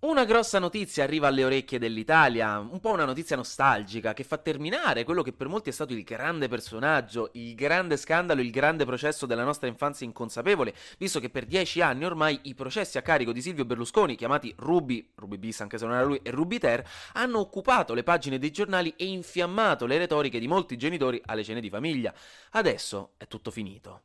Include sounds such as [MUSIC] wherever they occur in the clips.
Una grossa notizia arriva alle orecchie dell'Italia, un po' una notizia nostalgica che fa terminare quello che per molti è stato il grande personaggio, il grande scandalo, il grande processo della nostra infanzia inconsapevole, visto che per dieci anni ormai i processi a carico di Silvio Berlusconi, chiamati Ruby, Ruby bis anche se non era lui, e Ruby Ter, hanno occupato le pagine dei giornali e infiammato le retoriche di molti genitori alle cene di famiglia. Adesso è tutto finito.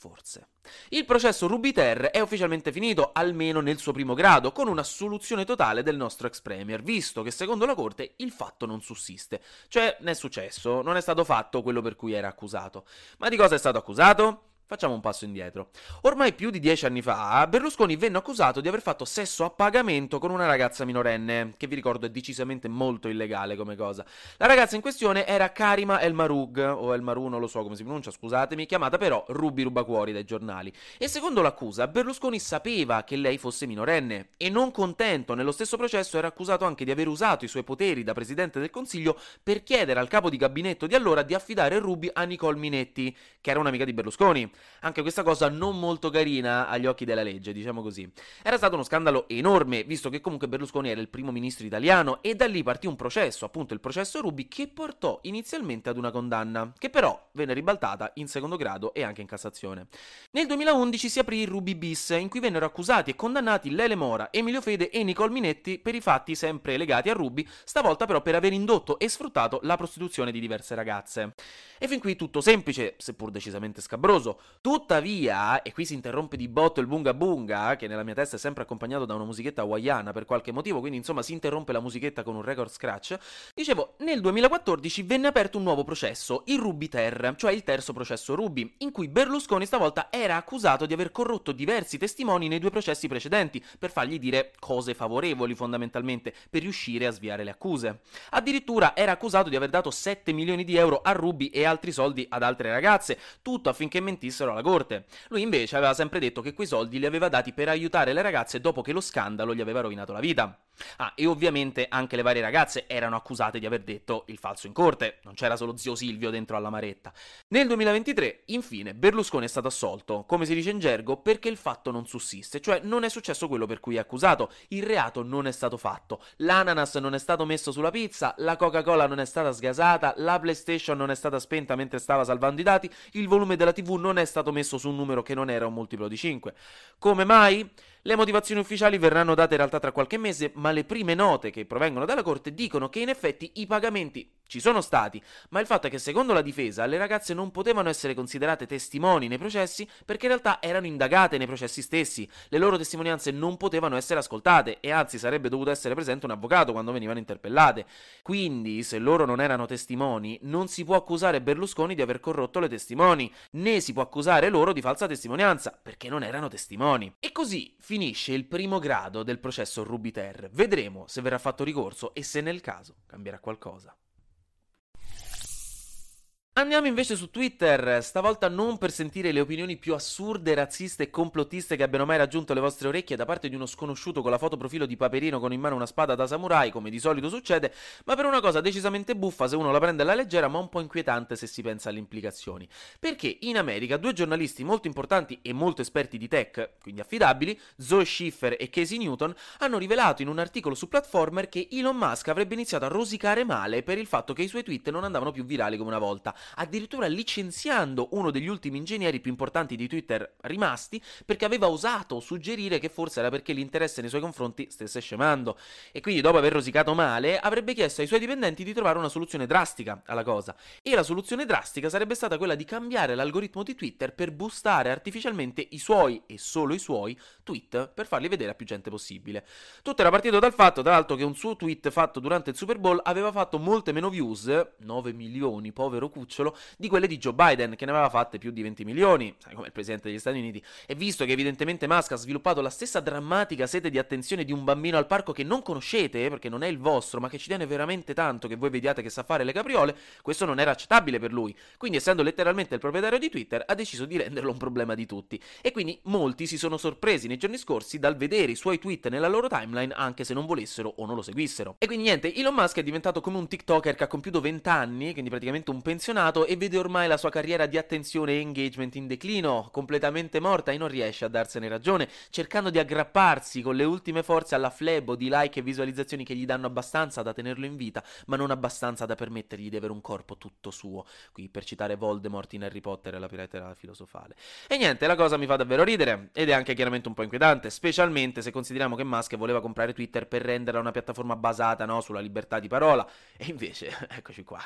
Forse. Il processo Rubiter è ufficialmente finito, almeno nel suo primo grado, con una soluzione totale del nostro ex premier, visto che secondo la Corte il fatto non sussiste. Cioè, ne è successo, non è stato fatto quello per cui era accusato. Ma di cosa è stato accusato? Facciamo un passo indietro. Ormai più di dieci anni fa, Berlusconi venne accusato di aver fatto sesso a pagamento con una ragazza minorenne, che vi ricordo è decisamente molto illegale come cosa. La ragazza in questione era Karima El Marug, o El Maru, non lo so come si pronuncia, scusatemi, chiamata però Ruby Rubacuori dai giornali. E secondo l'accusa, Berlusconi sapeva che lei fosse minorenne, e non contento, nello stesso processo era accusato anche di aver usato i suoi poteri da Presidente del Consiglio per chiedere al capo di gabinetto di allora di affidare Ruby a Nicole Minetti, che era un'amica di Berlusconi. Anche questa cosa non molto carina agli occhi della legge, diciamo così. Era stato uno scandalo enorme, visto che comunque Berlusconi era il primo ministro italiano e da lì partì un processo, appunto il processo Rubi, che portò inizialmente ad una condanna, che però venne ribaltata in secondo grado e anche in Cassazione. Nel 2011 si aprì il Rubi bis, in cui vennero accusati e condannati Lele Mora, Emilio Fede e Nicole Minetti per i fatti sempre legati a Rubi, stavolta però per aver indotto e sfruttato la prostituzione di diverse ragazze. E fin qui tutto semplice, seppur decisamente scabroso. Tuttavia, e qui si interrompe di botto il bunga bunga, che nella mia testa è sempre accompagnato da una musichetta hawaiana per qualche motivo, quindi insomma si interrompe la musichetta con un record scratch. Dicevo, nel 2014 venne aperto un nuovo processo, il Ruby Ter, cioè il terzo processo Ruby, in cui Berlusconi stavolta era accusato di aver corrotto diversi testimoni nei due processi precedenti, per fargli dire cose favorevoli fondamentalmente, per riuscire a sviare le accuse. Addirittura era accusato di aver dato 7 milioni di euro a Ruby e altri soldi ad altre ragazze, tutto affinché mentissero alla corte. Lui invece aveva sempre detto che quei soldi li aveva dati per aiutare le ragazze dopo che lo scandalo gli aveva rovinato la vita. Ah, e ovviamente anche le varie ragazze erano accusate di aver detto il falso in corte, non c'era solo zio Silvio dentro alla maretta. Nel 2023, infine, Berlusconi è stato assolto, come si dice in gergo, perché il fatto non sussiste, cioè non è successo quello per cui è accusato, il reato non è stato fatto, l'ananas non è stato messo sulla pizza, la Coca-Cola non è stata sgasata, la PlayStation non è stata spenta mentre stava salvando i dati, il volume della TV non è stato messo su un numero che non era un multiplo di 5. Come mai? Le motivazioni ufficiali verranno date in realtà tra qualche mese, ma le prime note che provengono dalla Corte dicono che in effetti i pagamenti ci sono stati, ma il fatto è che secondo la difesa le ragazze non potevano essere considerate testimoni nei processi perché in realtà erano indagate nei processi stessi, le loro testimonianze non potevano essere ascoltate e anzi sarebbe dovuto essere presente un avvocato quando venivano interpellate. Quindi, se loro non erano testimoni, non si può accusare Berlusconi di aver corrotto le testimoni, né si può accusare loro di falsa testimonianza, perché non erano testimoni. E così finisce il primo grado del processo Rubiter. Vedremo se verrà fatto ricorso e se nel caso cambierà qualcosa. Andiamo invece su Twitter, stavolta non per sentire le opinioni più assurde, razziste e complottiste che abbiano mai raggiunto le vostre orecchie da parte di uno sconosciuto con la foto profilo di Paperino con in mano una spada da samurai, come di solito succede, ma per una cosa decisamente buffa se uno la prende alla leggera, ma un po' inquietante se si pensa alle implicazioni. Perché in America due giornalisti molto importanti e molto esperti di tech, quindi affidabili, Zoe Schiffer e Casey Newton, hanno rivelato in un articolo su Platformer che Elon Musk avrebbe iniziato a rosicare male per il fatto che i suoi tweet non andavano più virali come una volta addirittura licenziando uno degli ultimi ingegneri più importanti di Twitter rimasti perché aveva osato suggerire che forse era perché l'interesse nei suoi confronti stesse scemando e quindi dopo aver rosicato male avrebbe chiesto ai suoi dipendenti di trovare una soluzione drastica alla cosa e la soluzione drastica sarebbe stata quella di cambiare l'algoritmo di Twitter per boostare artificialmente i suoi e solo i suoi tweet per farli vedere a più gente possibile. Tutto era partito dal fatto tra l'altro che un suo tweet fatto durante il Super Bowl aveva fatto molte meno views, 9 milioni, povero cucciolo di quelle di Joe Biden, che ne aveva fatte più di 20 milioni, sai come il presidente degli Stati Uniti. E visto che evidentemente Musk ha sviluppato la stessa drammatica sete di attenzione di un bambino al parco che non conoscete, perché non è il vostro, ma che ci tiene veramente tanto che voi vediate che sa fare le capriole, questo non era accettabile per lui. Quindi, essendo letteralmente il proprietario di Twitter, ha deciso di renderlo un problema di tutti. E quindi molti si sono sorpresi nei giorni scorsi dal vedere i suoi tweet nella loro timeline, anche se non volessero o non lo seguissero. E quindi niente, Elon Musk è diventato come un TikToker che ha compiuto 20 anni, quindi praticamente un pensionato, e vede ormai la sua carriera di attenzione e engagement in declino, completamente morta e non riesce a darsene ragione, cercando di aggrapparsi con le ultime forze alla flebo di like e visualizzazioni che gli danno abbastanza da tenerlo in vita, ma non abbastanza da permettergli di avere un corpo tutto suo. Qui per citare Voldemort in Harry Potter e la pirata filosofale. E niente, la cosa mi fa davvero ridere, ed è anche chiaramente un po' inquietante, specialmente se consideriamo che Musk voleva comprare Twitter per renderla una piattaforma basata no, sulla libertà di parola, e invece, [LAUGHS] eccoci qua.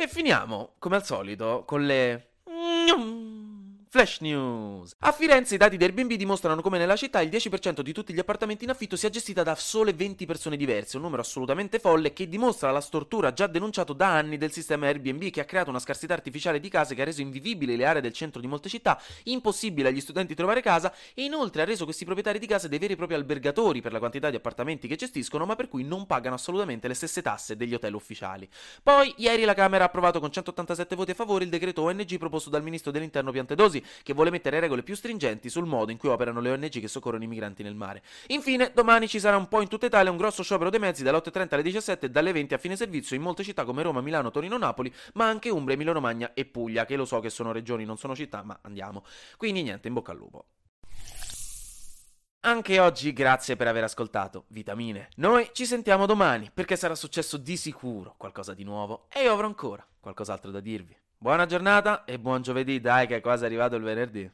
E finiamo, come al solito, con le... Flash News. A Firenze i dati del Airbnb dimostrano come nella città il 10% di tutti gli appartamenti in affitto sia gestita da sole 20 persone diverse, un numero assolutamente folle che dimostra la stortura già denunciato da anni del sistema Airbnb che ha creato una scarsità artificiale di case che ha reso invivibili le aree del centro di molte città, impossibile agli studenti trovare casa e inoltre ha reso questi proprietari di case dei veri e propri albergatori per la quantità di appartamenti che gestiscono, ma per cui non pagano assolutamente le stesse tasse degli hotel ufficiali. Poi, ieri la Camera ha approvato con 187 voti a favore il decreto ONG proposto dal ministro dell'Interno Piantedosi Sarkozy, che vuole mettere regole più stringenti sul modo in cui operano le ONG che soccorrono i migranti nel mare. Infine, domani ci sarà un po' in tutta Italia un grosso sciopero dei mezzi dalle 8.30 alle 17 e dalle 20 a fine servizio in molte città come Roma, Milano, Torino, Napoli, ma anche Umbria, Emilia Romagna e Puglia, che lo so che sono regioni, non sono città, ma andiamo. Quindi niente, in bocca al lupo. Anche oggi grazie per aver ascoltato Vitamine. Noi ci sentiamo domani perché sarà successo di sicuro qualcosa di nuovo e io avrò ancora qualcos'altro da dirvi. Buona giornata e buon giovedì, dai che è quasi arrivato il venerdì.